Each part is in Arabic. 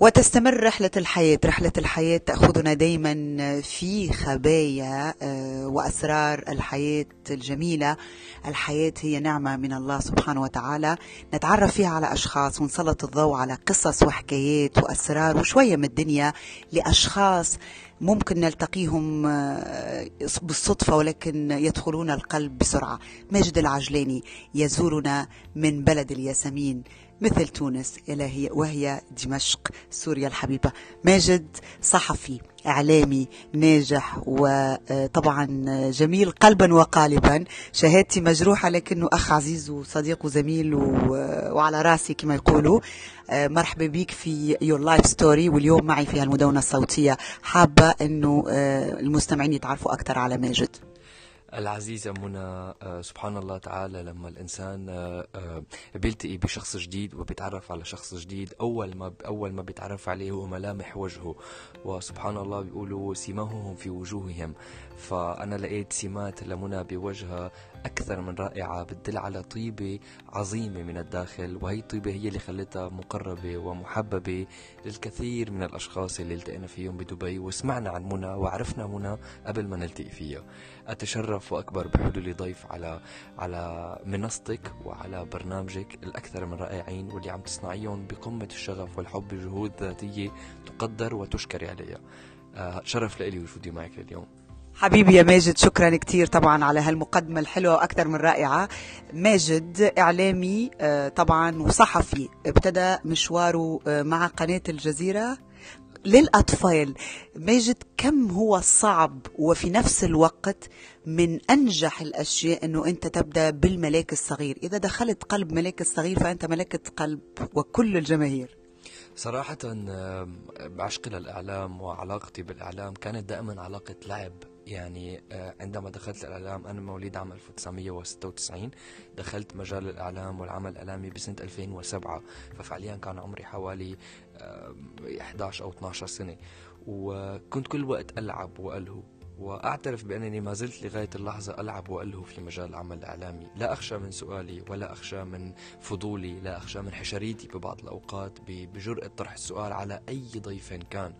وتستمر رحلة الحياة. رحلة الحياة تأخذنا دايما في خبايا آه، وأسرار الحياة الجميلة. الحياة هي نعمة من الله سبحانه وتعالى. نتعرف فيها على أشخاص ونسلط الضوء على قصص وحكايات وأسرار وشوية من الدنيا لأشخاص ممكن نلتقيهم آه، بالصدفة ولكن يدخلون القلب بسرعة. ماجد العجلاني يزورنا من بلد الياسمين. مثل تونس إلى وهي دمشق سوريا الحبيبة. ماجد صحفي إعلامي ناجح وطبعا جميل قلبا وقالبا. شهادتي مجروحة لكنه أخ عزيز وصديق وزميل وعلى راسي كما يقولوا. مرحبا بك في Your Life Story واليوم معي في المدونة الصوتية. حابة أنه المستمعين يتعرفوا أكثر على ماجد. العزيزة منى آه، سبحان الله تعالى لما الإنسان آه، آه، بيلتقي بشخص جديد وبيتعرف على شخص جديد أول ما أول ما بيتعرف عليه هو ملامح وجهه. وسبحان الله بيقولوا سيماهم في وجوههم. فأنا لقيت سمات لمنى بوجهها أكثر من رائعة بتدل على طيبة عظيمة من الداخل وهي الطيبة هي اللي خلتها مقربة ومحببة للكثير من الأشخاص اللي التقينا فيهم بدبي وسمعنا عن منى وعرفنا منى قبل ما نلتقي فيها. أتشرف وأكبر بحضوري ضيف على على منصتك وعلى برنامجك الأكثر من رائعين واللي عم تصنعيهم بقمة الشغف والحب بجهود ذاتية تقدر وتشكر عليها. أه شرف لإلي وجودي معك اليوم حبيبي يا ماجد شكرا كثير طبعا على هالمقدمة الحلوة وأكثر من رائعة. ماجد إعلامي آه، طبعا وصحفي ابتدى مشواره آه، مع قناة الجزيرة للأطفال. ماجد كم هو صعب وفي نفس الوقت من أنجح الأشياء أنه أنت تبدأ بالملاك الصغير؟ إذا دخلت قلب ملاك الصغير فأنت ملكة قلب وكل الجماهير. صراحة بعشقي للإعلام وعلاقتي بالإعلام كانت دائما علاقة لعب. يعني آه، عندما دخلت الإعلام أنا مواليد عام 1996 دخلت مجال الإعلام والعمل الإعلامي بسنة 2007 ففعليا كان عمري حوالي 11 أو 12 سنة. وكنت كل وقت ألعب وألهو وأعترف بأنني ما زلت لغاية اللحظة ألعب وألهو في مجال العمل الإعلامي. لا أخشى من سؤالي ولا أخشى من فضولي لا أخشى من حشريتي ببعض الأوقات بجرأة طرح السؤال على أي ضيف كان.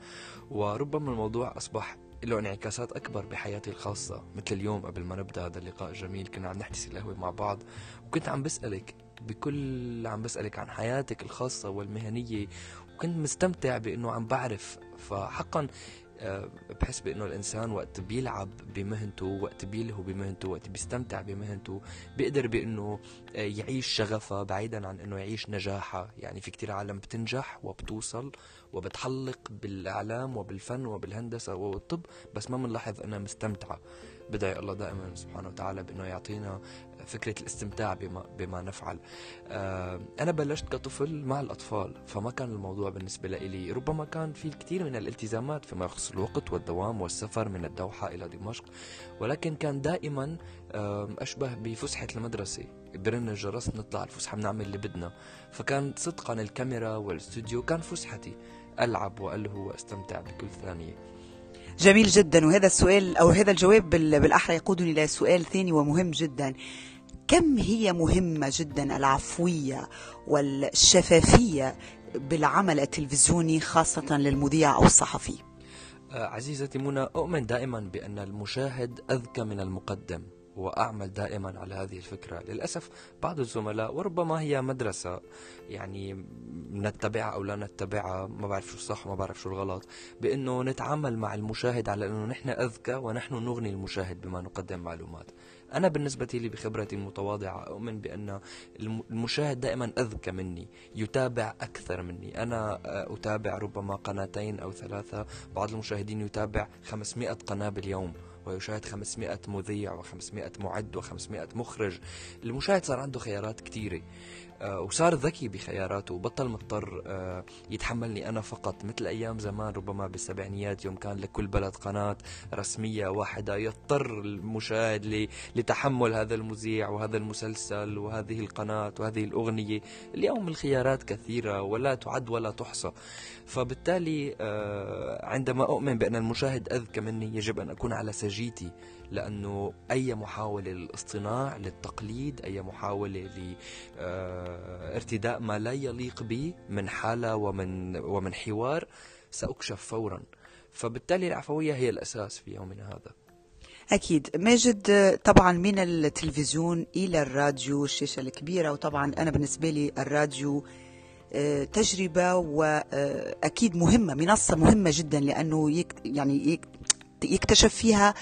وربما الموضوع أصبح له انعكاسات أكبر بحياتي الخاصة مثل اليوم قبل ما نبدأ هذا اللقاء الجميل كنا عم نحتسي القهوة مع بعض وكنت عم بسألك بكل عم بسألك عن حياتك الخاصة والمهنية وكنت مستمتع بأنه عم بعرف فحقا بحس بإنه الإنسان وقت بيلعب بمهنته وقت بيلهو بمهنته وقت بيستمتع بمهنته بيقدر بإنه آه، يعيش شغفها بعيدا عن إنه يعيش نجاحها يعني في كتير عالم بتنجح وبتوصل وبتحلق بالإعلام وبالفن وبالهندسة والطب بس ما بنلاحظ إنها مستمتعة. بدعي الله دائما سبحانه وتعالى بأنه يعطينا فكرة الاستمتاع بما, بما نفعل. آه، أنا بلشت كطفل مع الأطفال فما كان الموضوع بالنسبة لي ربما كان في الكثير من الالتزامات فيما يخص الوقت والدوام والسفر من الدوحة إلى دمشق ولكن كان دائما أشبه بفسحة المدرسة. برن الجرس نطلع الفسحة بنعمل اللي بدنا. فكان صدقا الكاميرا والاستوديو كان فسحتي. ألعب وألهو وأستمتع بكل ثانية. جميل جدا. وهذا السؤال أو هذا الجواب بالأحرى يقودني إلى سؤال ثاني ومهم جدا. كم هي مهمة جدا العفوية والشفافية بالعمل التلفزيوني خاصة للمذيع أو الصحفي؟ آه، عزيزتي منى أؤمن دائما بأن المشاهد أذكى من المقدم. وأعمل دائما على هذه الفكرة. للأسف بعض الزملاء وربما هي مدرسة يعني نتبعها أو لا نتبعها ما بعرف شو الصح وما بعرف شو الغلط بأنه نتعامل مع المشاهد على أنه نحن أذكى ونحن نغني المشاهد بما نقدم معلومات. أنا بالنسبة لي بخبرتي المتواضعة أؤمن بأن المشاهد دائما أذكى مني يتابع أكثر مني. أنا أتابع ربما قناتين أو ثلاثة بعض المشاهدين يتابع 500 قناة باليوم. ويشاهد 500 مذيع و500 معد و500 مخرج. المشاهد صار عنده خيارات كثيرة وصار ذكي بخياراته وبطل مضطر آه، يتحملني أنا فقط. مثل أيام زمان ربما بالسبعينيات يوم كان لكل بلد قناة رسمية واحدة يضطر المشاهد لتحمل هذا المذيع وهذا المسلسل وهذه القناة وهذه الأغنية. اليوم الخيارات كثيرة ولا تعد ولا تحصى. فبالتالي آه، عندما أؤمن بأن المشاهد أذكى مني يجب أن أكون على سجيتي. لأنه أي محاولة للاصطناع للتقليد أي محاولة لارتداء ما لا يليق بي من حالة ومن, ومن حوار سأكشف فورا. فبالتالي العفوية هي الأساس في يومنا هذا. أكيد. ماجد طبعا من التلفزيون إلى الراديو الشاشة الكبيرة وطبعا أنا بالنسبة لي الراديو آه، تجربة وأكيد مهمة منصة مهمة جدا لأنه يعني يكتشف فيها آه،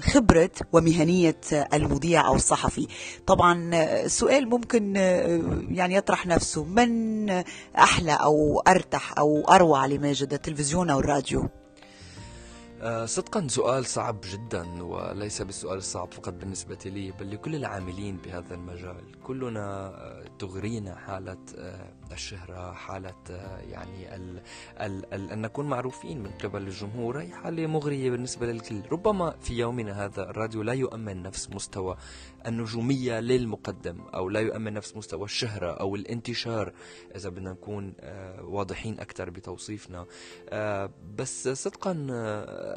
خبرة ومهنية المذيع أو الصحفي. طبعا السؤال ممكن آه، يعني يطرح نفسه. من أحلى أو أرتح أو أروع لماجد التلفزيون أو الراديو؟ آه، صدقا سؤال صعب جدا وليس بالسؤال الصعب فقط بالنسبة لي بل لكل العاملين بهذا المجال. كلنا آه، تغرينا حالة آه، الشهرة حالة يعني ال ال ال أن نكون معروفين من قبل الجمهور هي حالة مغرية بالنسبة للكل. ربما في يومنا هذا الراديو لا يؤمن نفس مستوى النجومية للمقدم أو لا يؤمن نفس مستوى الشهرة أو الانتشار إذا بدنا نكون واضحين أكثر بتوصيفنا. بس صدقا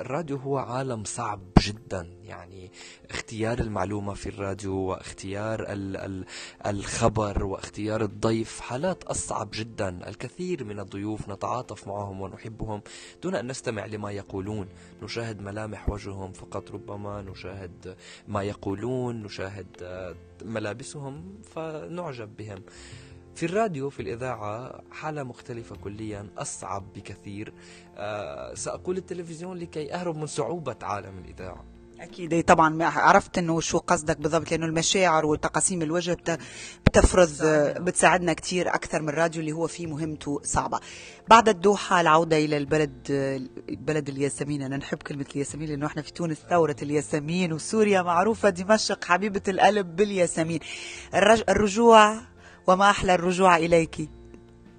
الراديو هو عالم صعب جدا. يعني اختيار المعلومة في الراديو واختيار ال ال الخبر واختيار الضيف حالات أصعب جدا. الكثير من الضيوف نتعاطف معهم ونحبهم دون أن نستمع لما يقولون. نشاهد ملامح وجههم فقط ربما نشاهد ما يقولون نشاهد ملابسهم فنعجب بهم. في الراديو في الإذاعة حالة مختلفة كليا أصعب بكثير. أه سأقول التلفزيون لكي أهرب من صعوبة عالم الإذاعة. أكيد. طبعا عرفت إنه شو قصدك بالضبط لأنه المشاعر وتقاسيم الوجه بتفرض بتساعدنا. كثير أكثر من الراديو اللي هو فيه مهمته صعبة. بعد الدوحة العودة إلى البلد بلد الياسمين. أنا نحب كلمة الياسمين لأنه إحنا في تونس ثورة الياسمين وسوريا معروفة دمشق حبيبة القلب بالياسمين. الرجوع وما أحلى الرجوع إليك؟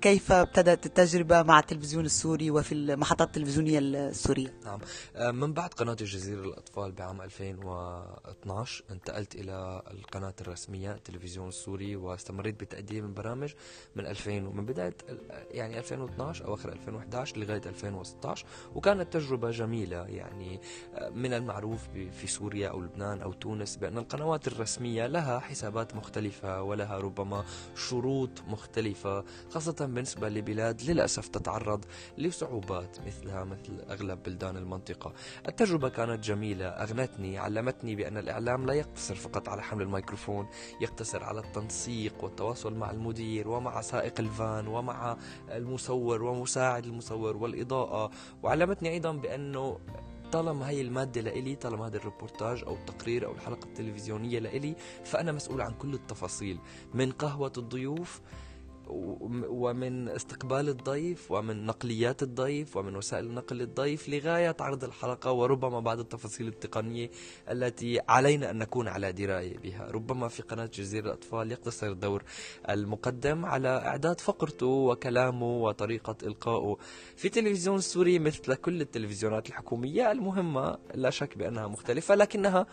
كيف ابتدت التجربة مع التلفزيون السوري وفي المحطات التلفزيونية السورية؟ نعم. آه، من بعد قناة الجزيرة للأطفال بعام 2012 انتقلت إلى القناة الرسمية التلفزيون السوري واستمريت بتقديم البرامج من 2000 ومن بداية يعني 2012 أواخر 2011 لغاية 2016 وكانت تجربة جميلة. يعني آه، من المعروف في سوريا أو لبنان أو تونس بأن القنوات الرسمية لها حسابات مختلفة ولها ربما شروط مختلفة خاصة بالنسبة لبلاد للأسف تتعرض لصعوبات مثلها مثل أغلب بلدان المنطقة. التجربة كانت جميلة. أغنتني علمتني بأن الإعلام لا يقتصر فقط على حمل الميكروفون يقتصر على التنسيق والتواصل مع المدير ومع سائق الفان ومع المصور ومساعد المصور والإضاءة. وعلمتني أيضا بأنه طالما هي المادة لإلي طالما هذا الريبورتاج أو التقرير أو الحلقة التلفزيونية لإلي فأنا مسؤول عن كل التفاصيل. من قهوة الضيوف ومن استقبال الضيف ومن نقليات الضيف ومن وسائل نقل الضيف لغاية عرض الحلقة وربما بعض التفاصيل التقنية التي علينا أن نكون على دراية بها. ربما في قناة جزيرة الأطفال يقتصر دور المقدم على إعداد فقرته وكلامه وطريقة إلقائه في تلفزيون سوري مثل كل التلفزيونات الحكومية. المهمة لا شك بأنها مختلفة لكنها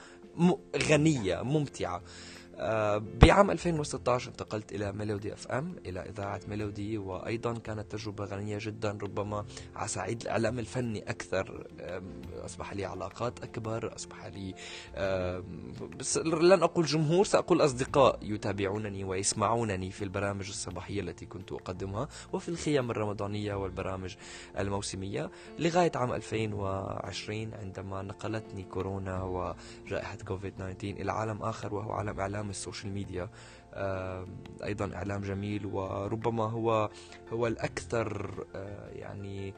غنية ممتعة. بعام 2016 انتقلت إلى ميلودي أف أم إلى إذاعة ميلودي وأيضا كانت تجربة غنية جدا ربما على صعيد الإعلام الفني أكثر. أصبح لي علاقات أكبر أصبح لي لن أقول جمهور سأقول أصدقاء يتابعونني ويسمعونني في البرامج الصباحية التي كنت أقدمها وفي الخيام الرمضانية والبرامج الموسمية. لغاية عام 2020 عندما نقلتني كورونا وجائحة كوفيد 19 إلى عالم آخر وهو عالم إعلام إعلام ال social media أيضا إعلام جميل وربما هو هو الأكثر آه، يعني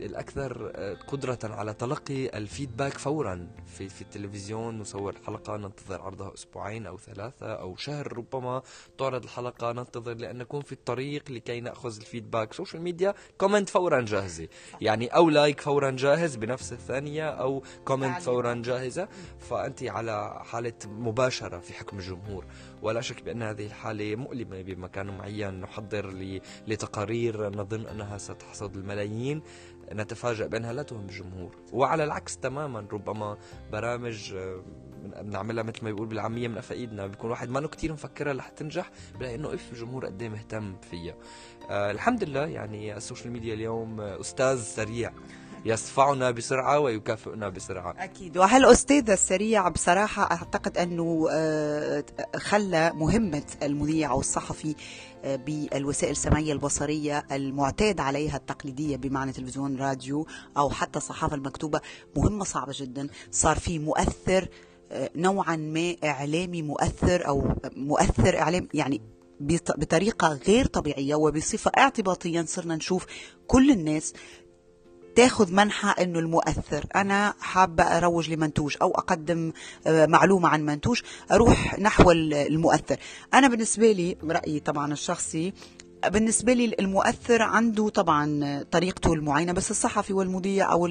الأكثر آه، قدرة على تلقي ال feedback فورا في, في التلفزيون نصور حلقة ننتظر عرضها أسبوعين أو ثلاثة أو شهر ربما تعرض الحلقة ننتظر لأن نكون في الطريق لكي نأخذ ال feedback. social media comment فورا جاهزة. يعني أو like فورا جاهز بنفس الثانية أو comment فورا جاهزة. فأنت على حالة مباشرة في حكم الجمهور. ولا شك بأن هذه الحالة مؤلمة بمكان معين. نحضر لتقارير. نظن أنها ستحصد الملايين. نتفاجأ بأنها لا تهم الجمهور وعلى العكس تماما ربما برامج آه، بنعملها مثل ما بيقول بالعامية من ايدنا بيكون واحد ما كتير مفكرها رح تنجح بلاقي إنه أف الجمهور قد إيه مهتم فيها. آه الحمد لله يعني ال social media اليوم أستاذ سريع. يصفعنا بسرعة ويكافئنا بسرعة. أكيد. وهالأستاذ السريع بصراحة أعتقد أنه آه، خلى مهمة المذيع أو الصحفي آه، بالوسائل السمعية البصرية المعتاد عليها التقليدية بمعنى تلفزيون راديو أو حتى الصحافة المكتوبة. مهمة صعبة جدا. صار في مؤثر آه، نوعا ما إعلامي مؤثر أو مؤثر إعلام يعني بط- بطريقة غير طبيعية وبصفة اعتباطيا صرنا نشوف كل الناس تاخذ منحى إنه المؤثر. أنا حابة أروج لمنتوج أو أقدم آه، معلومة عن منتوج أروح نحو ال- المؤثر. أنا بالنسبة لي رأيي طبعا الشخصي بالنسبة لي المؤثر عنده طبعا طريقته المعينة بس الصحفي والمذيع أو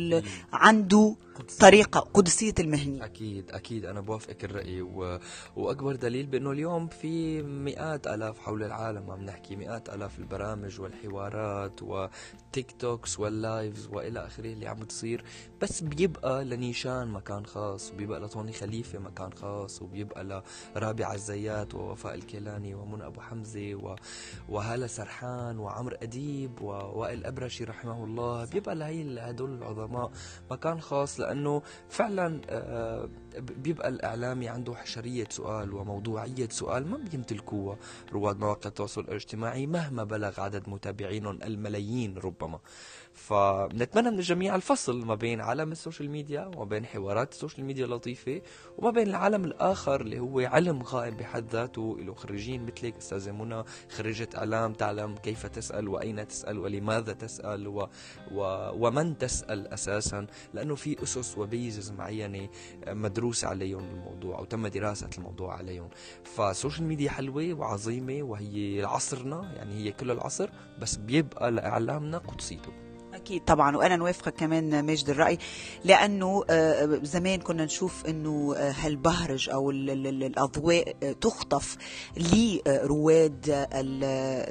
عنده طريقة قدسية المهنه أكيد أكيد. أنا بوافقك الرأي. و... وأكبر دليل بأنه اليوم في مئات ألاف حول العالم عم نحكي مئات ألاف البرامج والحوارات وتيك توكس وال lives وإلى آخره اللي عم تصير. بس بيبقى لنيشان مكان خاص وبيبقى لطوني خليفة مكان خاص وبيبقى لرابعة الزيات ووفاء الكيلاني ومنى أبو حمزة و... وهالة سرحان وعمر أديب ووائل أبرشي رحمه الله. بيبقى لهي هدول العظماء مكان خاص. لأنه فعلا آه، بيبقى الإعلامي عنده حشرية سؤال وموضوعية سؤال ما بيمتلكوها رواد مواقع التواصل الاجتماعي مهما بلغ عدد متابعينهم الملايين ربما. فنتمنى من الجميع الفصل ما بين عالم ال social media وما بين حوارات ال social media اللطيفة وما بين العالم الآخر اللي هو علم قائم بحد ذاته له خريجين مثلك أستاذة منى خريجة إعلام تعلم كيف تسأل وأين تسأل ولماذا تسأل و... و... ومن تسأل أساسا لأنه في أسس و bases معينة مدروس عليهم الموضوع أو تم دراسة الموضوع عليهم. فال social media حلوة وعظيمة وهي عصرنا يعني هي كل العصر بس بيبقى لإعلامنا قدسيته. أكيد طبعا وأنا نوافقك كمان ماجد الرأي لأنه آه، زمان كنا نشوف إنه آه، هالبهرج أو ال- ال- ال- الأضواء آه، تخطف لرواد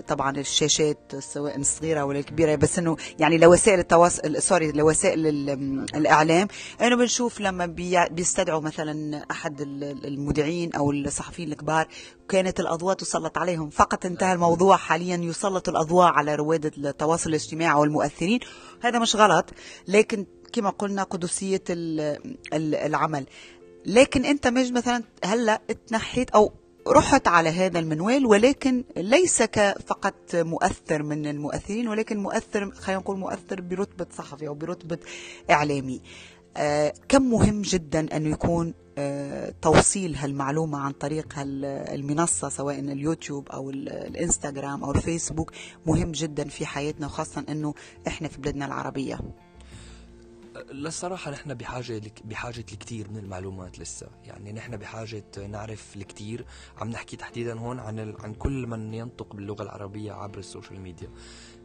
طبعا الشاشات سواء الصغيرة ولا الكبيرة بس إنه يعني لوسائل التواصل سوري لوسائل ال- الإعلام. إنه بنشوف لما بي- بيستدعوا مثلا أحد ال- المذيعين أو الصحفيين الكبار كانت الأضواء تسلط عليهم. فقط انتهى الموضوع. حاليا يسلط الأضواء على رواد التواصل الاجتماعي أو المؤثرين هذا مش غلط لكن كما قلنا قدسية ال- ال- العمل. لكن انت مش مثلا هلأ اتنحيت أو رحت على هذا المنوال ولكن ليس فقط مؤثر من المؤثرين ولكن مؤثر خلينا نقول مؤثر برتبة صحفي أو برتبة إعلامي. آه، كم مهم جدا انه يكون توصيل هالمعلومة عن طريق المنصة سواء اليوتيوب أو ال- الإنستغرام أو الفيسبوك مهم جدا في حياتنا وخاصة أنه إحنا في بلادنا العربية. للصراحة نحن بحاجة بحاجة لكثير من المعلومات لسه. يعني نحن بحاجة نعرف الكثير عم نحكي تحديدا هون عن ال... عن كل من ينطق باللغة العربية عبر ال social media.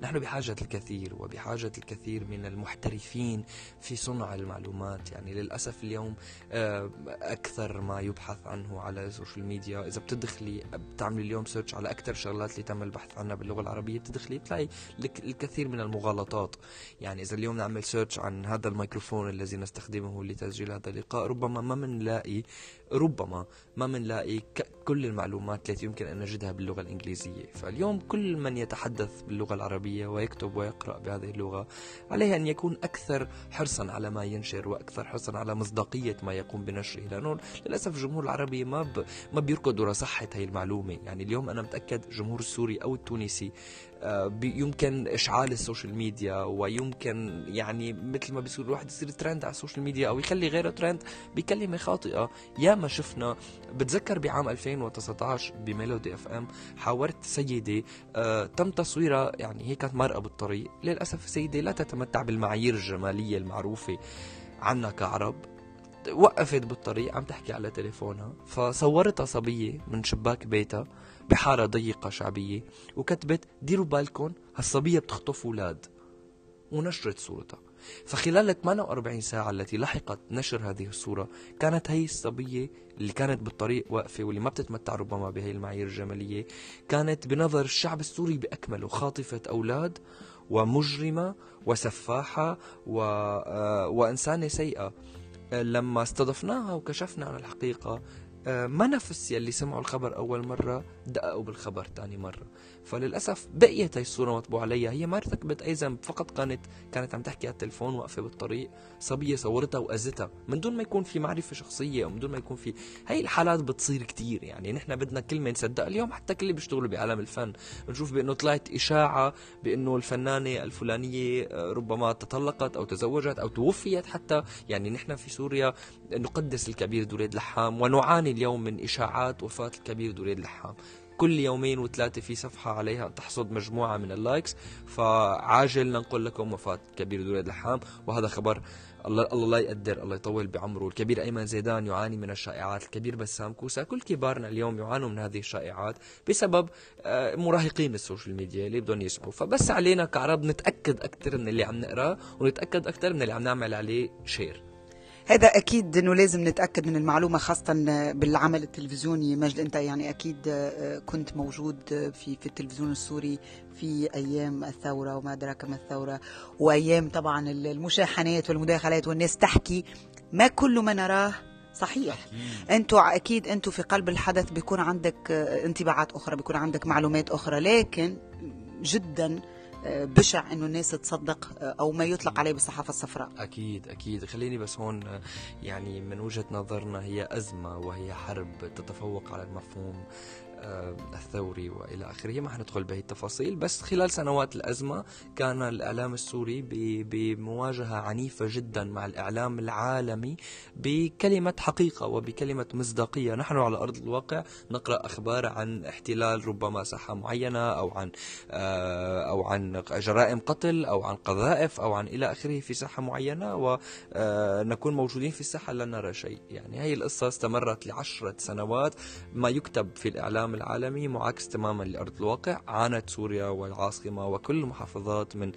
نحن بحاجة الكثير وبحاجة الكثير من المحترفين في صنع المعلومات. يعني للأسف اليوم آه، أكثر ما يبحث عنه على ال social media إذا بتدخلي بتعملي اليوم search على أكثر شغلات اللي تم البحث عنها باللغة العربية بتدخلي بتلاقي الك- الكثير من المغالطات. يعني إذا اليوم نعمل search عن هذا الميكروفون الذي نستخدمه لتسجيل هذا اللقاء ربما ما منلاقي ربما ما منلاقي ك- كل المعلومات التي يمكن أن نجدها باللغة الإنجليزية. فاليوم كل من يتحدث باللغة العربية ويكتب ويقرأ بهذه اللغة عليه أن يكون أكثر حرصا على ما ينشر وأكثر حرصا على مصداقية ما يقوم بنشره. لأنه للأسف الجمهور العربي ما ب... ما بيركض وراء صحة هي المعلومة. يعني اليوم أنا متأكد الجمهور السوري أو التونسي يمكن إشعال ال social media ويمكن يعني مثل ما بيصير الواحد يصير ترند على ال social media أو يخلي غيره ترند بكلمة خاطئة. يا ما شفنا بتذكر بعام 2019 بميلودي إف إم حاورت سيدة آه تم تصويرها يعني هي كانت مرأة بالطريق. للأسف السيدة لا تتمتع بالمعايير الجمالية المعروفة عنا كعرب. وقفت بالطريق عم تحكي على تليفونها. فصورتها صبية من شباك بيتها. بحارة ضيقة شعبية وكتبت ديروا بالكم هالصبية بتخطف أولاد ونشرت صورتها. فخلال ال 48 ساعة التي لحقت نشر هذه الصورة كانت هي الصبية اللي كانت بالطريق واقفة واللي ما بتتمتع ربما بهي المعايير الجمالية كانت بنظر الشعب السوري بأكمله خاطفة أولاد ومجرمة وسفاحة و... آه، وإنسانة سيئة. لما استضفناها وكشفنا عن الحقيقة ما نفس يلي سمعوا الخبر أول مرة دققوا بالخبر تاني مرة. فللأسف بقيت هي الصورة مطبوع عليها. هي ما ارتكبت أي ذنب فقط كانت كانت عم تحكي على التلفون واقفة بالطريق صبية صورتها وأذتها. من دون ما يكون في معرفة شخصية أو من دون ما يكون في هي الحالات بتصير كتير يعني. نحن بدنا كلمة نصدق. اليوم حتى كل اللي بيشتغلوا بعالم الفن بنشوف بأنه طلعت إشاعة بأنه الفنانة الفلانية آه، ربما تطلقت أو تزوجت أو توفيت حتى. يعني نحن في سوريا نقدس الكبير دريد لحام ونعاني اليوم من إشاعات وفاة الكبير دريد لحام. كل يومين وثلاثة في صفحة عليها تحصد مجموعة من ال likes فعاجل ننقل لكم وفاة كبير دريد لحام. وهذا خبر الله الله لا يقدر الله يطول بعمره. الكبير أيمن زيدان يعاني من الشائعات. الكبير بسام كوسا كل كبارنا اليوم يعانوا من هذه الشائعات بسبب آه، مراهقين ال social media اللي بدهم يسمعوا. فبس علينا كعرب نتأكد أكثر من اللي عم نقراه ونتأكد أكثر من اللي عم نعمل عليه share. هذا أكيد إنه لازم نتأكد من المعلومة خاصة بالعمل التلفزيوني. مجد أنت يعني أكيد آه، كنت موجود في في التلفزيون السوري في أيام الثورة وما أدراك ما الثورة وأيام طبعا المشاحنات والمداخلات والناس تحكي. ما كل ما نراه صحيح. أنتوا أكيد أنتوا في قلب الحدث بيكون عندك آه، انطباعات أخرى بيكون عندك معلومات أخرى. لكن جدا بشع إنه الناس تصدق أو ما يطلق عليه بالصحافة الصفراء. أكيد أكيد. خليني بس هون يعني من وجهة نظرنا هي أزمة وهي حرب تتفوق على المفهوم. آه، الثوري وإلى آخره. ما حندخل بهي التفاصيل بس خلال سنوات الأزمة كان الإعلام السوري بمواجهة عنيفة جدا مع الإعلام العالمي بكلمة حقيقة وبكلمة مصداقية. نحن على أرض الواقع نقرأ أخبار عن احتلال ربما ساحة معينة أو عن آه، أو عن جرائم قتل أو عن قذائف أو عن إلى آخره في ساحة معينة ونكون آه، موجودين في الساحة لا نرى شيء. يعني هي القصة استمرت لعشرة سنوات. ما يكتب في الإعلام الإعلام العالمي معاكس تماما لأرض الواقع عانت سوريا والعاصمة وكل المحافظات من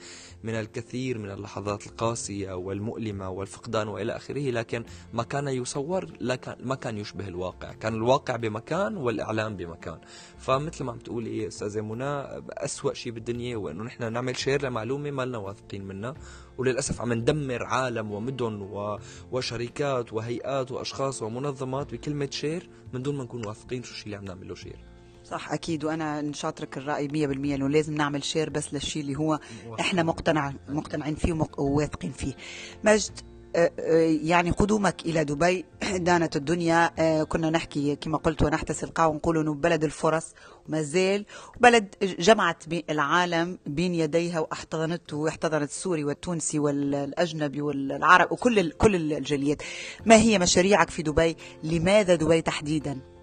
من الكثير من اللحظات القاسية والمؤلمة والفقدان وإلى آخره لكن ما كان يصور ما كان يشبه الواقع. كان الواقع بمكان والإعلام بمكان. فمثل ما عم تقولي أستاذة منى أسوأ شيء بالدنيا هو إنه نحن نعمل share لمعلومة ما لنا واثقين منها. وللأسف عم ندمر عالم ومدن و... وشركات وهيئات وأشخاص ومنظمات بكلمة share من دون ما نكون واثقين شو الشيء اللي عم نعمله share صح أكيد. وأنا نشاطرك الرأي 100% إنه لازم نعمل share بس للشيء اللي هو إحنا مقتنع مقتنعين فيه وواثقين فيه. مجد يعني قدومك إلى دبي. دانت الدنيا. آه، كنا نحكي كما قلت ونحتسي القاع ونقول إنه بلد الفرص وما زال بلد جمعت العالم بين يديها واحتضنته واحتضنت السوري والتونسي والأجنبي والعرب وكل كل الجاليات. ما هي مشاريعك في دبي؟ لماذا دبي تحديدا؟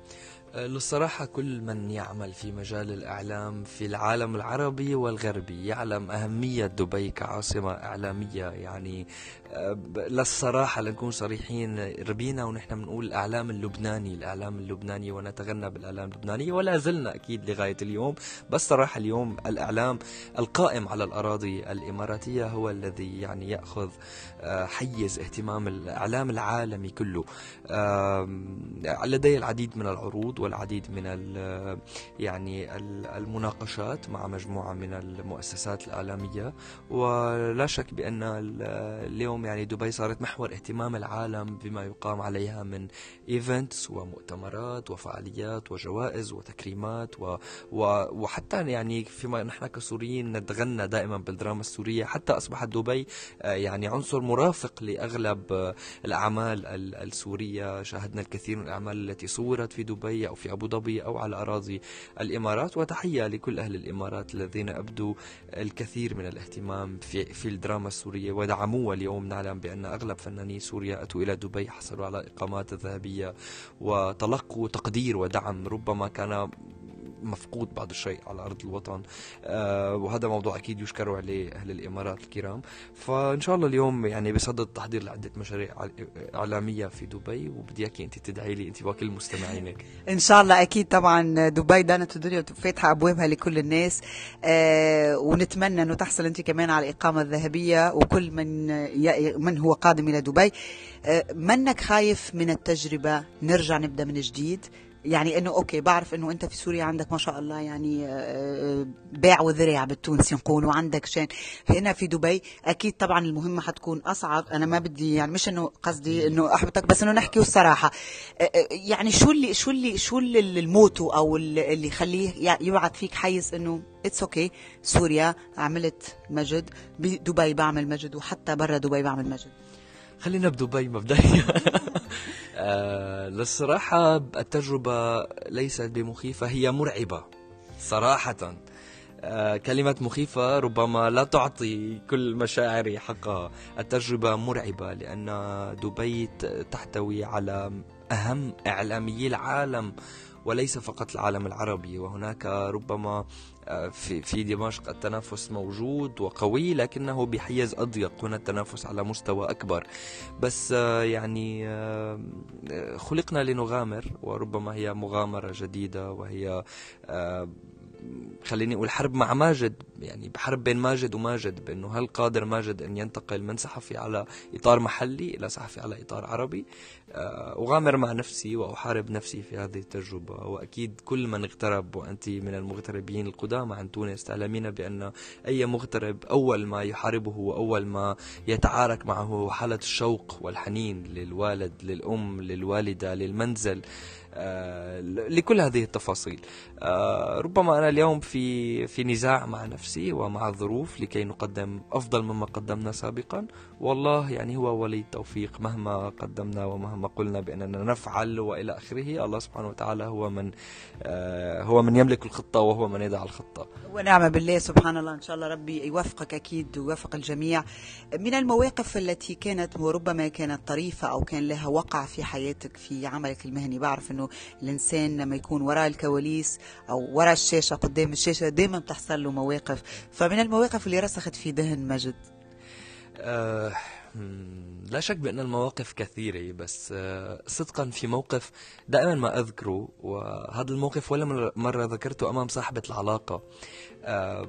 للصراحة كل من يعمل في مجال الإعلام في العالم العربي والغربي يعلم أهمية دبي كعاصمة إعلامية. يعني للصراحة لنكون صريحين ربينا ونحن بنقول الإعلام اللبناني الإعلام اللبناني ونتغنى بالإعلام اللبناني ولا زلنا أكيد لغاية اليوم. بس صراحة اليوم الإعلام القائم على الأراضي الإماراتية هو الذي يعني يأخذ آه، حيز اهتمام الإعلام العالمي كله. لدي العديد من العروض والعديد من يعني المناقشات مع مجموعة من المؤسسات الإعلامية. ولا شك بأن اليوم اليوم يعني دبي صارت محور اهتمام العالم بما يقام عليها من إيفنتس ومؤتمرات وفعاليات وجوائز وتكريمات و و وحتى يعني فيما نحن كسوريين نتغنى دائما بالدراما السورية. حتى أصبحت دبي آه، يعني عنصر مرافق لأغلب آه، الأعمال السورية. شاهدنا الكثير من الأعمال التي صورت في دبي أو في أبو ظبي أو على أراضي الإمارات. وتحية لكل أهل الإمارات الذين أبدوا الكثير من الاهتمام في, في الدراما السورية. ودعموها اليوم نعلم بأن أغلب فناني سوريا أتوا إلى دبي حصلوا على إقامات ذهبية وتلقوا تقدير ودعم. ربما كان مفقود بعض الشيء على أرض الوطن. آه وهذا موضوع أكيد يشكروا عليه أهل الإمارات الكرام. فإن شاء الله اليوم يعني بصدد التحضير لعدة مشاريع إعلامية في دبي وبدي أياكي انت تدعي لي انت وكل مستمعينك. إن شاء الله أكيد طبعا دبي دانت الدنيا فاتحه أبوابها لكل الناس. آه ونتمنى أنه تحصل انت كمان على الإقامة الذهبية وكل من من هو قادم إلى دبي. آه منك خايف من التجربة؟ نرجع نبدأ من جديد. يعني إنه أوكي بعرف إنه أنت في سوريا عندك ما شاء الله يعني آه، باع وذرع بالتونسي نقول وعندك شان هنا في دبي أكيد طبعا المهمة حتكون أصعب. أنا ما بدي يعني مش إنه قصدي إنه أحبطك بس إنه نحكي الصراحة. آه، آه، يعني شو اللي شو اللي شو اللي ال motto أو اللي يخليه يبعث فيك حيز إنه it's okay okay. سوريا عملت مجد. بدبي بعمل مجد وحتى برا دبي بعمل مجد. خلينا بدبي مبدئيا. آه للصراحة التجربة ليست بمخيفة هي مرعبة صراحة. آه كلمة مخيفة ربما لا تعطي كل مشاعري حقها. التجربة مرعبة لأن دبي تحتوي على أهم إعلاميي العالم. وليس فقط العالم العربي وهناك ربما آه، في في دمشق التنافس موجود وقوي لكنه بحيز أضيق. هنا التنافس على مستوى أكبر. بس آه، يعني آه، خلقنا لنغامر وربما هي مغامرة جديدة وهي خليني أقول حرب مع ماجد يعني بحرب بين ماجد وماجد بأنه هل قادر ماجد أن ينتقل من صحفي على إطار محلي إلى صحفي على إطار عربي؟ آه، أغامر مع نفسي وأحارب نفسي في هذه التجربة وأكيد كل من اغترب وأنت من المغتربين القدامى عن تونس تعلمين بأن أي مغترب أول ما يحاربه وأول ما يتعارك معه حالة الشوق والحنين للوالد للأم للوالدة للمنزل. لكل هذه التفاصيل. آه، ربما أنا اليوم في في نزاع مع نفسي ومع الظروف لكي نقدم أفضل مما قدمنا سابقا. والله يعني هو ولي التوفيق مهما قدمنا ومهما قلنا بأننا نفعل وإلى آخره. الله سبحانه وتعالى هو من آه، هو من يملك الخطة وهو من يدع الخطة. ونعم بالله سبحان الله. إن شاء الله ربي يوفقك أكيد ويوفق الجميع. من المواقف التي كانت وربما كانت طريفة أو كان لها وقع في حياتك في عملك المهني؟ بعرف أنه الإنسان لما يكون وراء الكواليس أو وراء الشاشة قدام الشاشة دائما بتحصل له مواقف. فمن المواقف اللي رسخت في ذهن مجد. أه لا شك بأن المواقف كثيرة بس آه، صدقا في موقف دائما ما أذكره وهذا الموقف ولا مرة ذكرته أمام صاحبة العلاقة. آه،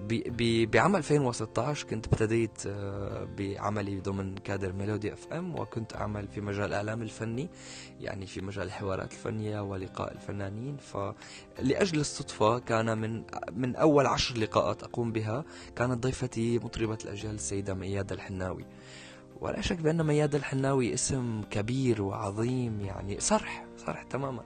بعام 2016 كنت ابتديت آه، بعملي ضمن كادر ميلودي إف إم وكنت أعمل في مجال الإعلام الفني يعني في مجال الحوارات الفنية ولقاء الفنانين. فلأجل الصدفة كان من من أول عشر لقاءات أقوم بها كانت ضيفتي مطربة الأجيال السيدة ميادة الحناوي. ولا شك بأن مياد الحناوي اسم كبير وعظيم يعني صرح صرح تماما.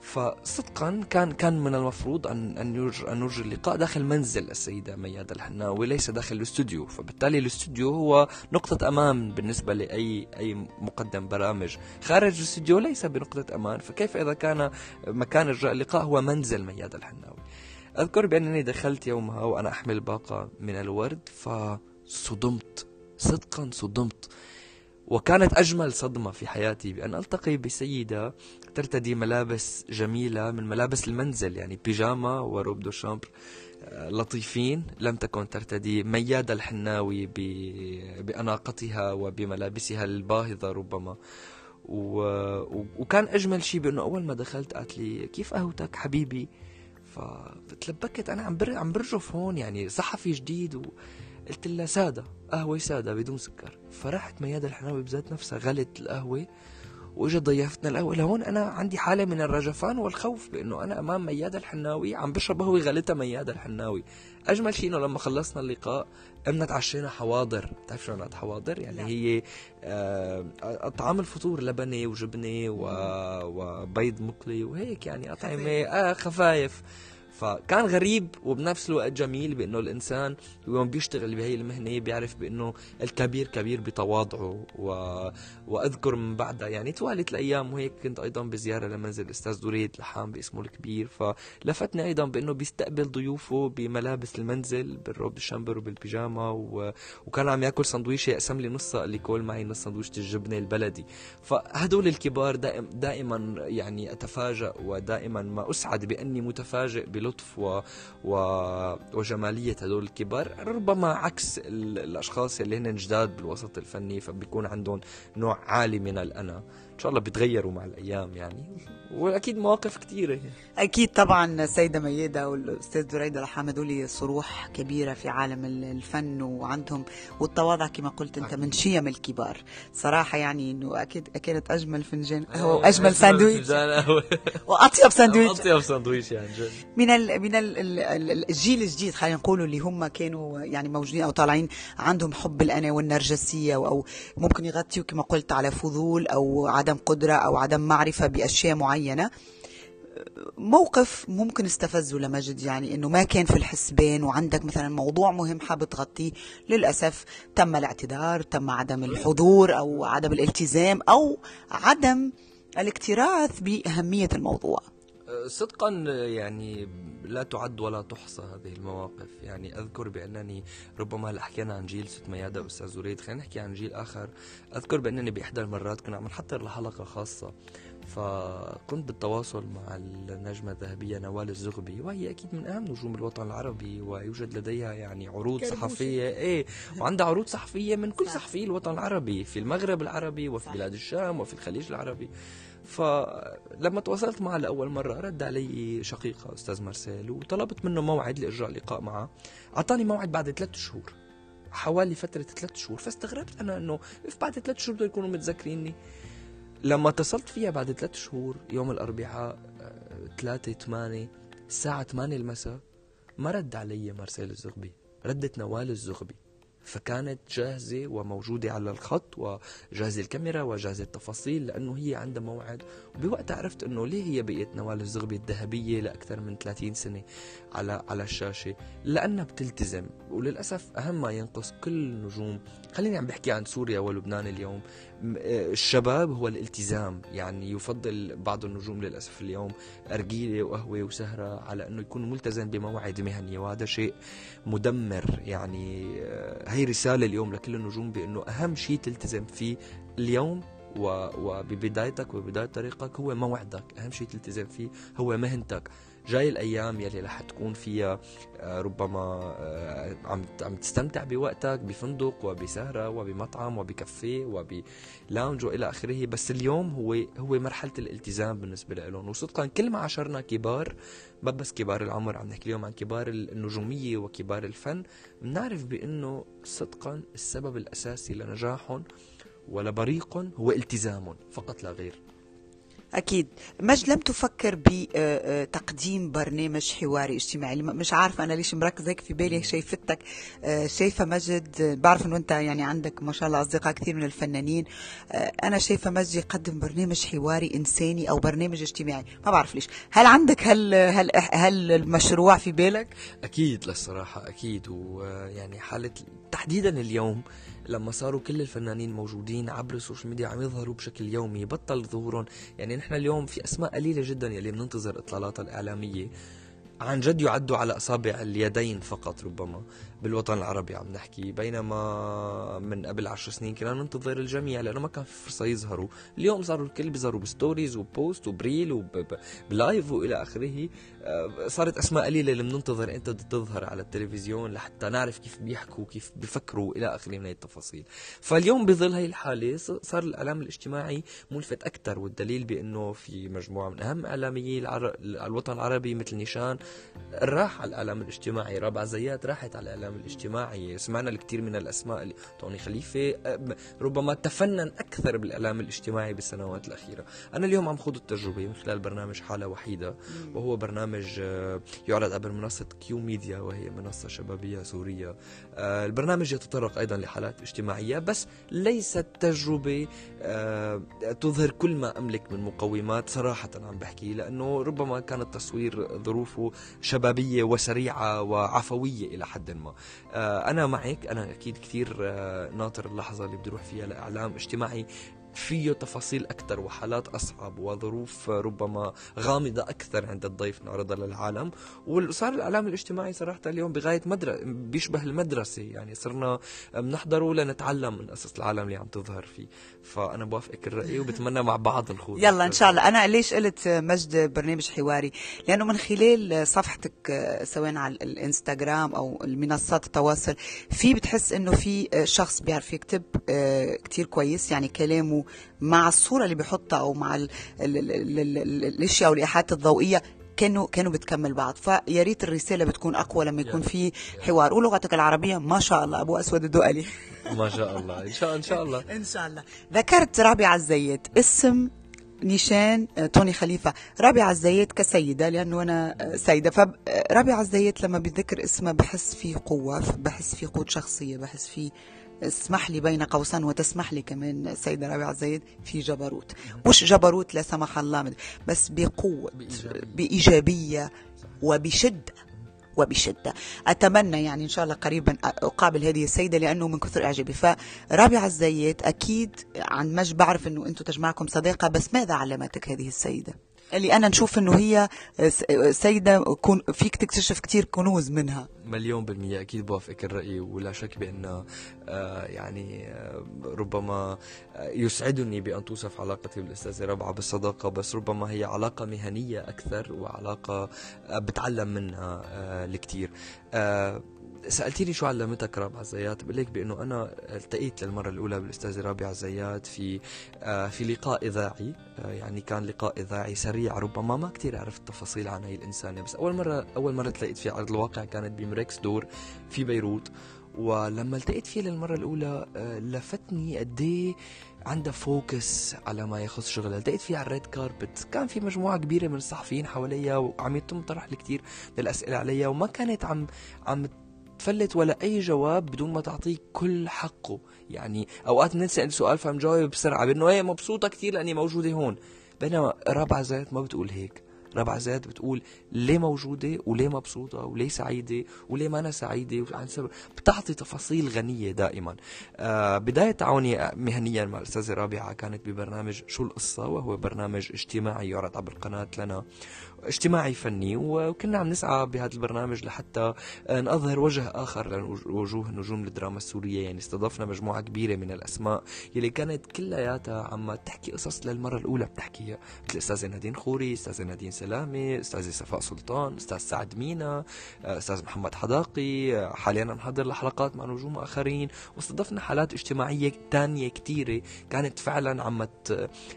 فصدقا كان كان من المفروض أن أن يجر أن نجري اللقاء داخل منزل السيدة مياد الحناوي ليس داخل الاستوديو. فبالتالي الاستوديو هو نقطة أمان بالنسبة لأي أي مقدم برامج. خارج الاستوديو ليس بنقطة أمان. فكيف إذا كان مكان إجراء اللقاء هو منزل ميادة الحناوي؟ أذكر بأنني دخلت يومها وأنا أحمل باقة من الورد فصدمت. صدقا صدمت. وكانت أجمل صدمة في حياتي بأن ألتقي بسيدة ترتدي ملابس جميلة من ملابس المنزل يعني بيجاما و robe de chambre آه، لطيفين. لم تكن ترتدي ميادة الحناوي بأناقتها وبملابسها الباهظة ربما. و... وكان أجمل شيء بأنه أول ما دخلت قالت لي كيف قهوتك حبيبي؟ فتلبكت أنا عم بر... عم برجف هون يعني صحفي جديد و... قلت لها سادة قهوة سادة بدون سكر. فرحت ميادة الحناوي بذات نفسها غلت القهوة وإجت ضيفتنا القهوة. لهون أنا عندي حالة من الرجفان والخوف بأنه أنا أمام ميادة الحناوي عم بشرب قهوة غلتها ميادة الحناوي. أجمل شيء إنه لما خلصنا اللقاء قمنا تعشينا حواضر. بتعرف شو معنات حواضر؟ يعني لا. هي آه طعام الفطور لبنة وجبنة و... وبيض مقلي وهيك يعني أطعمة آه خفايف. فكان غريب وبنفس الوقت جميل بأنه الإنسان يوم بيشتغل بهي المهنة بيعرف بأنه الكبير كبير بتواضعه و... وأذكر من بعدها. يعني توالت الأيام وهيك كنت أيضا بزيارة لمنزل الاستاذ دريد لحام باسمه الكبير. فلفتني أيضا بأنه بيستقبل ضيوفه بملابس المنزل بال robe de chambre وبالبيجاما و... وكان عم يأكل سندويشة يقسم لي نصها اللي كول معي نص سندويشة الجبنة البلدي. فهدول الكبار دائم دائما يعني أتفاجأ ودائما ما أسعد بأني متفاجئ بلطف و... و... وجمالية هدول الكبار. ربما عكس الأشخاص اللي هن جداد بالوسط الفني فبيكون عندهم نوع عالي من الأنا. إن شاء الله بيتغيروا مع الأيام يعني. وأكيد مواقف كثيره أكيد طبعا السيده ميده والأستاذ دريد رح هدول صروح كبيرة في عالم الفن وعندهم والتواضع كما قلت أنت من شيم الكبار. صراحة يعني إنه أكيد أكلت أجمل فنجان قهوه واجمل ساندويتش. وأطيب ساندويتش. أطيب ساندويتش يعني. من ال من ال ال الجيل الجديد خلينا نقول اللي هم كانوا يعني موجودين أو طالعين عندهم حب الأنا والنرجسية أو ممكن يغطيوا كما قلت على فضول أو عدم قدرة أو عدم معرفة بأشياء معينة. موقف ممكن استفزه لمجد يعني إنه ما كان في الحسبان وعندك مثلا موضوع مهم حابب تغطيه. للأسف تم الاعتذار تم عدم الحضور أو عدم الالتزام أو عدم الاكتراث بأهمية الموضوع. صدقا يعني لا تعد ولا تحصى هذه المواقف. يعني أذكر بأنني ربما هلا حكينا عن جيل ست ميادة وأستاذ زريد خلينا نحكي عن جيل آخر. أذكر بأنني بإحدى المرات كنا عم نحضر لحلقه خاصة فكنت بالتواصل مع النجمة الذهبية نوال الزغبي وهي أكيد من أهم نجوم الوطن العربي ويوجد لديها يعني عروض صحفية. إيه وعندها عروض صحفية من كل صحفي الوطن العربي في المغرب العربي وفي بلاد الشام وفي الخليج العربي. فلما تواصلت معه لأول مرة رد علي شقيقة أستاذ مارسيل وطلبت منه موعد لإجراء لقاء معه. أعطاني موعد بعد ثلاث شهور. حوالي فترة ثلاث شهور. فاستغربت أنا أنه بعد ثلاث شهور بده يكونوا متذكريني؟ لما اتصلت فيها بعد ثلاث شهور يوم الأربعاء 3 8 الساعة 8 المساء ما رد علي مارسيل الزغبي. ردت نوال الزغبي. فكانت جاهزة وموجودة على الخط وجاهزة الكاميرا وجاهزة التفاصيل لأنه هي عندها موعد. وبوقتها عرفت أنه ليه هي بقيت نوال الزغبي الذهبية لأكثر من 30 سنة على على الشاشة؟ لأنها بتلتزم. وللأسف أهم ما ينقص كل النجوم. خليني عم بحكي عن سوريا ولبنان اليوم. الشباب هو الالتزام. يعني يفضل بعض النجوم للأسف اليوم أرجيلة وقهوة وسهرة على أنه يكون ملتزم بموعد مهني وهذا شيء مدمر. يعني آه، هي رسالة اليوم لكل النجوم بأنه أهم شيء تلتزم فيه اليوم وببدايتك وبداية طريقك هو موعدك. أهم شيء تلتزم فيه هو مهنتك. جاي الأيام يلي رح تكون فيها آه، ربما آه، عم عم تستمتع بوقتك بفندق وبسهرة وبمطعم وبكافيه وبلاونج وإلى آخره. بس اليوم هو هو مرحلة الالتزام بالنسبة لهم وصدقا كل ما عاشرنا كبار ما بس كبار العمر عم نحكي اليوم عن كبار النجومية وكبار الفن بنعرف بأنه صدقا السبب الأساسي لنجاحهم ولبريقهم هو التزامهم فقط لا غير أكيد. مج لم تفكر بتقديم آه، آه، برنامج حواري اجتماعي؟ مش عارفة أنا ليش مركزة هيك في بالي؟ شايفتك آه، شايفة مجد بعرف أنه أنت يعني عندك ما شاء الله أصدقاء كثير من الفنانين. أنا شايفة مجد يقدم برنامج حواري إنساني أو برنامج اجتماعي. ما بعرف ليش. هل عندك هل هل هل المشروع في بالك؟ أكيد للصراحة أكيد. ويعني حالة تحديدا اليوم لما صاروا كل الفنانين موجودين عبر ال social media عم يظهروا بشكل يومي بطل ظهورهم. يعني نحن اليوم في أسماء قليلة جدا يلي بننتظر إطلالاتها الإعلامية. عن جد يعدوا على أصابع اليدين فقط ربما. بالوطن العربي عم نحكي. بينما من قبل عشر سنين كنا ننتظر الجميع لأنه ما كان في فرصة يظهروا. اليوم صاروا الكل بيظهروا بستوريز وبوست وبريل وبلايف وإلى آخره. آه، صارت أسماء قليلة اللي بننتظر أنت تظهر على التلفزيون لحتى نعرف كيف بيحكوا كيف بيفكروا إلى آخره من التفاصيل. فاليوم بظل هي الحالة صار الإعلام الاجتماعي ملفت أكثر والدليل بأنه في مجموعة من أهم إعلاميي الوطن العربي مثل نيشان راح على الإعلام الاجتماعي. رابعه زيات راحت على الإعلام الاجتماعي سمعنا الكثير من الأسماء توني خليفة. ربما تفنن أكثر بالإعلام الاجتماعي بالسنوات الأخيرة. أنا اليوم عم خوض التجربة من خلال برنامج حالة وحيدة وهو برنامج آه، يعرض عبر منصة كيو ميديا وهي منصة شبابية سورية. آه، البرنامج يتطرق أيضا لحالات اجتماعية بس ليست تجربة آه، تظهر كل ما أملك من مقومات. صراحة عم بحكي لأنه ربما كان التصوير ظروفه شبابية وسريعة وعفوية إلى حد ما. أنا معك. أنا أكيد كثير آه، ناطر اللحظة اللي بدي أروح فيها لإعلام اجتماعي. فيه تفاصيل أكثر وحالات أصعب وظروف ربما غامضة أكثر عند الضيف نعرضها للعالم. وصار الإعلام الاجتماعي صراحة اليوم بغاية مدرسة بيشبه المدرسة. يعني صرنا بنحضره لنتعلم من قصص العالم اللي عم تظهر فيه. فأنا بوافقك الرأي وبتمنى مع بعض الخوض. يلا إن شاء الله. أنا ليش قلت مجد برنامج حواري؟ لأنه من خلال صفحتك سواء على الإنستغرام أو المنصات التواصل في بتحس إنه في شخص بيعرف يكتب آه، كتير كويس. يعني كلامه مع الصورة اللي بيحطها أو مع ال ال ال ال ال ال الأشياء والإيحاءات الضوئية كانوا كانوا بتكمل بعض. فيا ريت الرسالة بتكون أقوى لما يكون في حوار. ولغتك العربية. ما شاء الله. أبو أسود الدؤلي. ما شاء الله. إن شاء إن شاء الله. إن شاء الله. ذكرت رابعه الزيت. اسم نيشان آه، توني خليفة. رابعة الزيت كسيدة لأنه أنا آه، سيدة. فرابعة الزيت لما بذكر اسمها بحس فيه قوة بحس فيه قوة شخصية بحس فيه اسمح لي بين قوسين وتسمح لي كمان سيدة رابعة الزيت في جبروت مش جبروت لا سمح الله بس بقوة بإيجابية. وبشدة وبشدة أتمنى يعني إن شاء الله قريبا أقابل هذه السيدة لأنه من كثر إعجابي فرابعة الزيت أكيد عن مج بعرف أنه أنتم تجمعكم صداقة بس ماذا علمتك هذه السيدة؟ اللي أنا نشوف أنه هي س- سيدة كون- فيك تكتشف كتير كنوز منها. مليون بالمية أكيد بوافقك الرأي ولا شك بأن آه، يعني آه، ربما آه، يسعدني بأن توصف علاقتي بالأستاذة ربعة بالصداقة بس ربما هي علاقة مهنية أكثر وعلاقة آه، بتعلم منها آه، سألتيني شو علمتك رابعة زيات بقول لك بأنه أنا التقيت للمرة الأولى بالأستاذة رابعة زيات في آه، في لقاء إذاعي آه، يعني كان لقاء إذاعي سريع ربما ما كتير عرفت تفاصيل عن هي الإنسانة بس أول مرة أول مرة تلاقيت في عرض الواقع كانت بمريكس دور في بيروت ولما التقيت فيه للمرة الأولى آه، لفتني قد إيه عندها focus على ما يخص شغلها. التقيت فيه على ال red carpet كان في مجموعة كبيرة من الصحفيين حواليها وعم يتم طرح الكثير من الأسئلة عليها وما كانت عم عم تفلت ولا أي جواب بدون ما تعطيه كل حقه. يعني أوقات ننسأل سؤال فمجاوب بسرعة بأنه هي مبسوطة كثير لأني موجودة هون. بينما رابعة الزيات ما بتقول هيك. رابعة زيت بتقول ليه موجودة وليه مبسوطة وليه سعيدة وليه ما أنا سعيدة وعن سبب. بتعطي تفاصيل غنية دائما. آه بداية تعاوني مهنيا مع الأستاذة رابعة كانت ببرنامج شو القصة؟ وهو برنامج اجتماعي يعرض عبر قناة لنا. اجتماعي فني وكنا عم نسعى بهذا البرنامج لحتى نظهر وجه آخر لوجوه نجوم الدراما السورية. يعني استضفنا مجموعة كبيرة من الأسماء يلي كانت كلياتها عم تحكي قصص للمرة الأولى بتحكيها مثل الأستاذة نادين خوري أستاذة نادين سلامة أستاذة صفاء سلطان أستاذ سعد مينا أستاذ محمد حداقي حاليا عم نحضر لحلقات مع نجوم آخرين. واستضفنا حالات اجتماعية تانية كتيرة كانت فعلا عم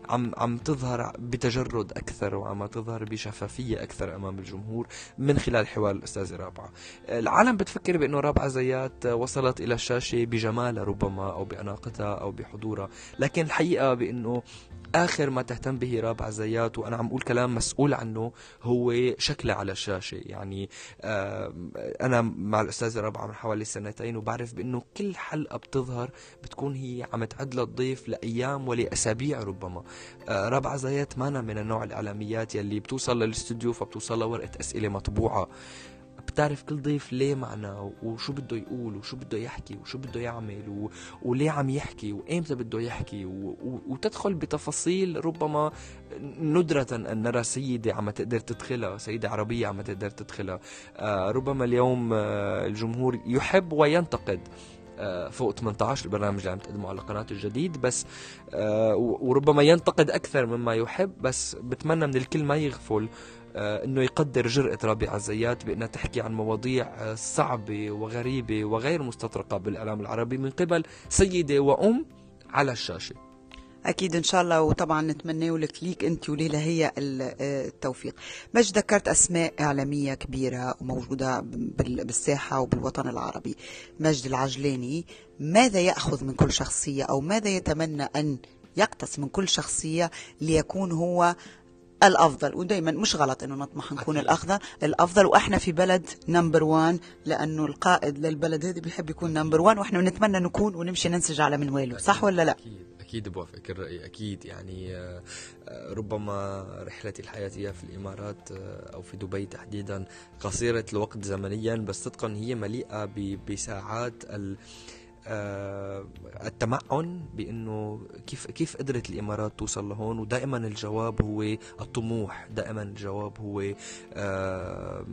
عم عم تظهر بتجرد أكثر وعم تظهر بشفافية. أكثر أمام الجمهور من خلال حوار الأستاذة رابعة العالم بتفكر بأنه رابعة زيات وصلت إلى الشاشة بجمالها ربما أو بأناقتها أو بحضورها لكن الحقيقة بأنه آخر ما تهتم به رابعة زيات وأنا عم أقول كلام مسؤول عنه هو شكلها على الشاشة. يعني أنا مع الأستاذة رابعة من حوالي سنتين وبعرف بأنه كل حلقة بتظهر بتكون هي عم تعد للضيف لأيام ولأسابيع ربما. آه، رابعة زيات مانا من النوع الإعلاميات يلي بتوصل للاستوديو فبتوصل لورقة أسئلة مطبوعة. بتعرف كل ضيف ليه معنا وشو بده يقول وشو بده يحكي وشو بده يعمل و... وليه عم يحكي وإمتى بده يحكي و... و... وتدخل بتفاصيل ربما ندرة أن نرى سيدة عم تقدر تدخلها سيدة عربية عم تقدر تدخلها. آه ربما اليوم آه الجمهور يحب وينتقد آه، فوق 18 البرنامج اللي عم تقدمه على قناة الجديد بس آه، وربما ينتقد أكثر مما يحب بس بتمنى من الكل ما يغفل. إنه يقدر جرأة رابعة زيات بأنها تحكي عن مواضيع آه، صعبة وغريبة وغير مستطرقة بالإعلام العربي من قبل سيدة وأم على الشاشة. أكيد إن شاء الله وطبعا نتمنى لك ليك أنت وليلى هي آه، التوفيق. مش ذكرت أسماء إعلامية كبيرة وموجودة بال- بالساحة وبالوطن العربي. مجد العجلاني ماذا يأخذ من كل شخصية أو ماذا يتمنى أن يقتص من كل شخصية ليكون هو الأفضل. ودائما مش غلط إنه نطمح نكون. الافضل الأفضل. وإحنا في بلد نمبر وان لأنه القائد للبلد هذه بيحب يكون نمبر وان وإحنا بنتمنى نكون ونمشي ننسج على منواله صح ولا لا؟ أكيد. أكيد بوافق الرأي أكيد. يعني آه، آه، ربما رحلتي الحياتية في الإمارات آه، أو في دبي تحديدا قصيرة الوقت زمنيا بس صدقا هي مليئة ب- بساعات ال التمعن بأنه كيف كيف قدرت الإمارات توصل لهون؟ ودائما الجواب هو الطموح. دائما الجواب هو آه،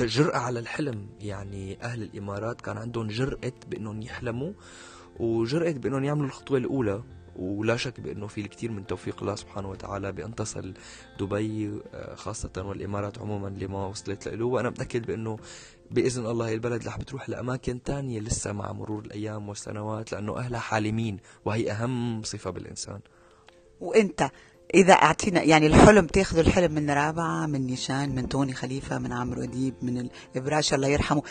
الجرأة على الحلم. يعني أهل الإمارات كان عندهم جرأة بأنهم يحلموا وجرأة بأنهم يعملوا الخطوة الأولى. ولا شك بأنه في الكثير من توفيق الله سبحانه وتعالى بأن تصل دبي آه، خاصة والإمارات عموما لما وصلت له. وأنا متأكد بأنه بإذن الله هي البلد رح بتروح لأماكن تانية لسه مع مرور الأيام والسنوات لأنه أهلها حالمين وهي أهم صفة بالإنسان. وإنت إذا أعطينا يعني الحلم تاخذوا الحلم من رابعة من نيشان من توني خليفة من عمرو أديب من الابراش الله يرحمه.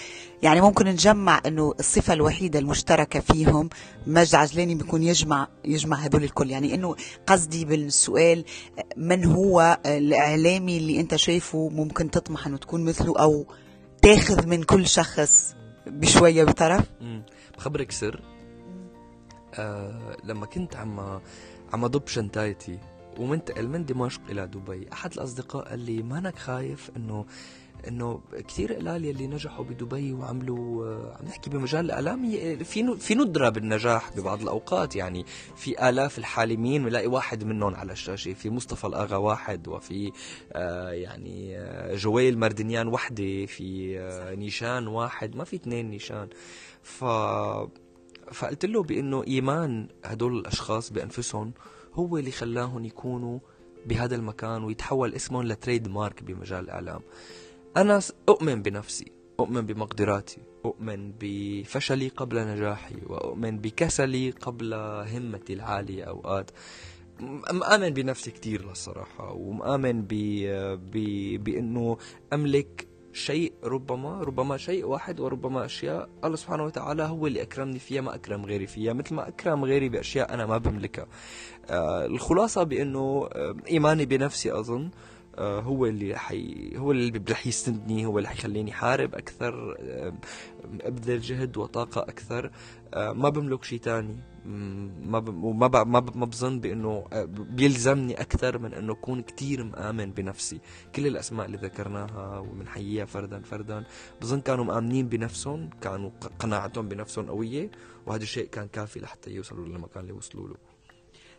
يعني ممكن نجمع إنه الصفة الوحيدة المشتركة فيهم مجد عجلاني بيكون يجمع يجمع هدول الكل. يعني إنه قصدي بالسؤال من هو الإعلامي اللي إنت شايفه ممكن تطمح إنه تكون مثله أو تاخذ من كل شخص بشوية بطرف بخبرك سر. آه لما كنت عم عم ضب شنطايتي ومنتقل من دمشق إلى دبي أحد الأصدقاء قال لي مانك خايف إنه إنه كثير قلال يلي نجحوا بدبي وعملوا آه، عم نحكي بمجال الإعلام في في ندرة بالنجاح ببعض الأوقات. يعني في آلاف الحالمين بنلاقي واحد منهم على الشاشة في مصطفى الأغا واحد وفي آه يعني آه جويل مردنيان وحدة في نيشان واحد ما في اثنين نيشان. ف فقلت له بإنه إيمان هدول الأشخاص بأنفسهم هو اللي خلاهم يكونوا بهذا المكان ويتحول اسمهم لتريد مارك بمجال الإعلام. أنا أؤمن بنفسي أؤمن بمقدراتي أؤمن بفشلي قبل نجاحي وأؤمن بكسلي قبل همتي العالية أوقات. مآمن بنفسي كتير للصراحة ومآمن ب... ب... بأنه أملك شيء ربما ربما شيء واحد وربما أشياء الله سبحانه وتعالى هو اللي أكرمني فيها ما أكرم غيري فيها. مثل ما أكرم غيري بأشياء أنا ما بملكها. آه الخلاصة بأنه آه إيماني بنفسي أظن هو اللي حي هو اللي رح يسندني هو اللي حيخليني حارب أكثر آه أبذل جهد وطاقة أكثر. آه ما بملك شيء ثاني ما ب... وما ب... ما, ب... ما بظن بأنه آه، بيلزمني أكثر من أنه أكون كثير مآمن بنفسي. كل الأسماء اللي ذكرناها ومنحييها فردا فردا بظن كانوا مآمنين بنفسهم كانوا قناعتهم بنفسهم قوية وهذا الشيء كان كافي لحتى يوصلوا للمكان اللي وصلوا له.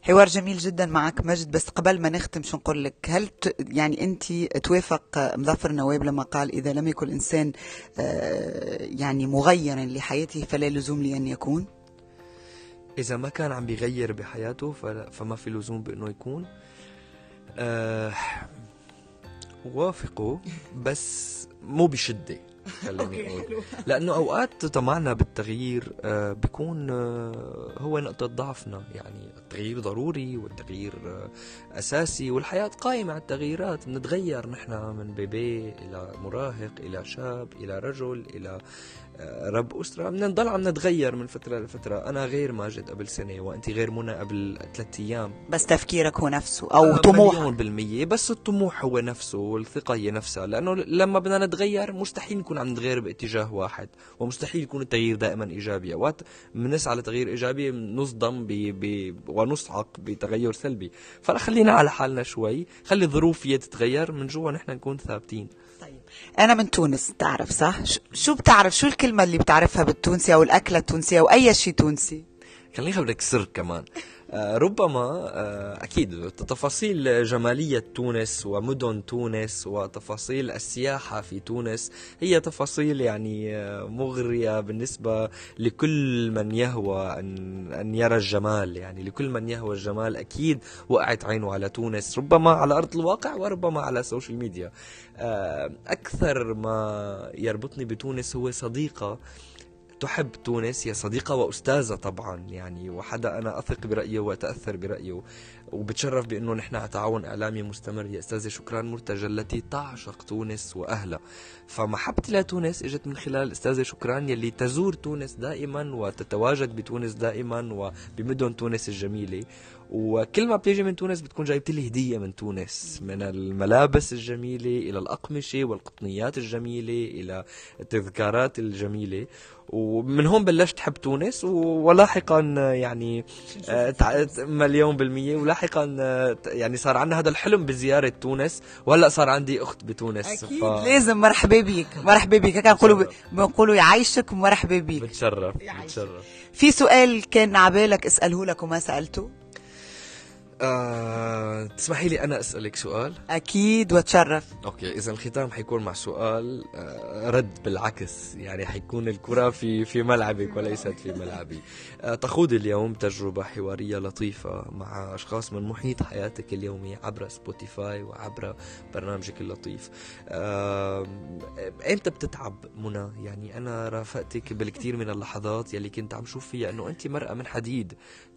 حوار جميل جدا معك مجد بس قبل ما نختم شو نقول لك هل ت... يعني أنت توافق مظفر النواب لما قال إذا لم يكن الانسان آه، يعني مغيرا لحياته فلا لزوم لأن يكون؟ إذا ما كان عم بيغير بحياته فما في لزوم بأنه يكون. أه وافقه بس مو بشدة. خليني أقول. لأنه أوقات طمعنا بالتغيير آه، بيكون آه، هو نقطة ضعفنا. يعني التغيير ضروري والتغيير آه، أساسي والحياة قائمة على التغييرات. بنتغير نحن من بيبي إلى مراهق إلى شاب إلى رجل إلى رب أسرة. بدنا نضل عم نتغير من فترة لفترة. أنا غير ماجد قبل سنة وأنت غير منى قبل ثلاثة أيام. بس تفكيرك هو نفسه أو طموح مليون بالمية. بس الطموح هو نفسه والثقة هي نفسها. لأنه لما بدنا نتغير مستحيل نكون عم نتغير باتجاه واحد ومستحيل يكون التغيير دائما إيجابي. أوقات بنسعى لتغيير إيجابي نصدم ب... ب... ونصعق بتغير سلبي. فخلينا على حالنا شوي. خلي الظروف هي تتغير. من جوا نحن نكون ثابتين. أنا من تونس تعرف صح؟ شو بتعرف؟ شو الكلمة اللي بتعرفها بالتونسي أو الأكلة التونسية أو أي شيء تونسي؟ خليني أخبرك سر كمان. ربما آه، أكيد تفاصيل جمالية تونس ومدن تونس وتفاصيل السياحة في تونس هي تفاصيل يعني آه، مغرية بالنسبة لكل من يهوى أن, أن يرى الجمال يعني لكل من يهوى الجمال أكيد وقعت عينه على تونس ربما على أرض الواقع وربما على ال social media أكثر ما يربطني بتونس هو صديقة تحب تونس هي صديقة وأستاذة طبعا يعني وحدا أنا أثق برأيه وأتأثر برأيه وبتشرف بأنه نحن على تعاون إعلامي مستمر. هي أستاذة شكران مرتجى التي تعشق تونس وأهلها. فمحبتي لتونس إجت من خلال أستاذة شكران يلي تزور تونس دائما وتتواجد بتونس دائما وبمدن تونس الجميلة. وكل ما بتيجي من تونس بتكون جايبت لي هدية من تونس من الملابس الجميلة إلى الأقمشة والقطنيات الجميلة إلى التذكارات الجميلة. ومن هون بلشت حب تونس ولاحقا يعني آه، مليون بالمية. ولاحقا آه، يعني صار عندنا هذا الحلم بزيارة تونس. وهلأ صار عندي أخت بتونس أكيد ف... لازم. مرحبا بيك مرحبا بيك هيك بنقولوا بنقولوا يعيشك ومرحبا بيك بتشرف بتشرف. في سؤال كان عبالك اسأله لك وما سألته؟ آه، تسمحي لي أنا أسألك سؤال؟ أكيد وتشرف Okay إذا الختام حيكون مع سؤال آه، رد بالعكس يعني حيكون الكرة في في ملعبك وليست في ملعبي. آه، تخوض اليوم تجربة حوارية لطيفة مع أشخاص من محيط حياتك اليومي عبر Spotify وعبر برنامجك اللطيف. آه، إمتى بتتعب منى؟ يعني أنا رافقتك بالكثير من اللحظات يلي كنت عم شوف فيها إنه أنت مرأة من حديد.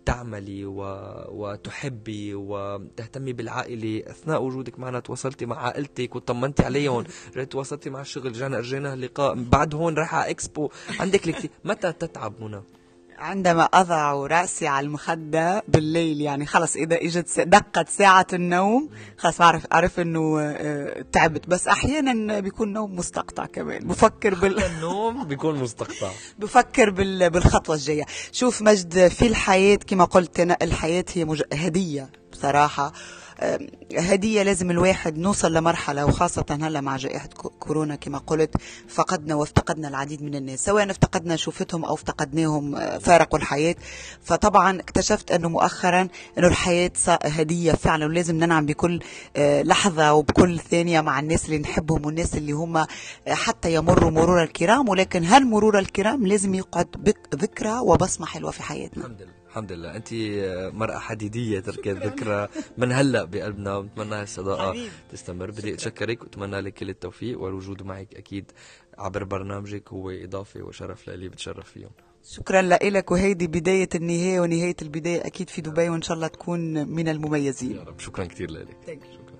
تعملي و... وتحبي وتهتمي بالعائلة أثناء وجودك معنا تواصلتي مع عائلتك وطمنتي عليهم رجعت تواصلتي مع الشغل رجعنا أرجينا اللقاء بعد هون رايحة على إكسبو عندك الكثير متى تتعب منى؟ عندما أضع رأسي على المخدة بالليل يعني خلص إذا إجت دقت ساعة النوم خلص أعرف أعرف إنه آه، تعبت. بس أحيانا بيكون نوم مستقطع كمان. بفكر بال النوم بيكون مستقطع. بفكر بال... بالخطوة الجاية. شوف مجد في الحياة كما قلت أنا الحياة هي مج... هدية بصراحة. هدية لازم الواحد نوصل لمرحلة وخاصة هلا مع جائحة كورونا كما قلت فقدنا وافتقدنا العديد من الناس سواء افتقدنا شوفتهم أو افتقدناهم آه، فارقوا الحياة. فطبعا اكتشفت أنه مؤخرا أنه الحياة هدية فعلا ولازم ننعم بكل آه، لحظة وبكل ثانية مع الناس اللي نحبهم والناس اللي هم آه، حتى يمروا مرور الكرام. ولكن هالمرور الكرام لازم يقعد ذكرى وبصمة حلوة في حياتنا. الحمد لله. الحمد لله. أنت مرأة حديدية تركت ذكرى من هلأ بقلبنا ونتمنى هالصداقة تستمر. بدي أتشكرك وأتمنى لك كل التوفيق والوجود معك أكيد عبر برنامجك هو إضافة وشرف لي بتشرف فيهم. شكرا لك وهيدي بداية النهاية ونهاية البداية أكيد في دبي وإن شاء الله تكون من المميزين. يا رب. شكرا كثير لك شكرا.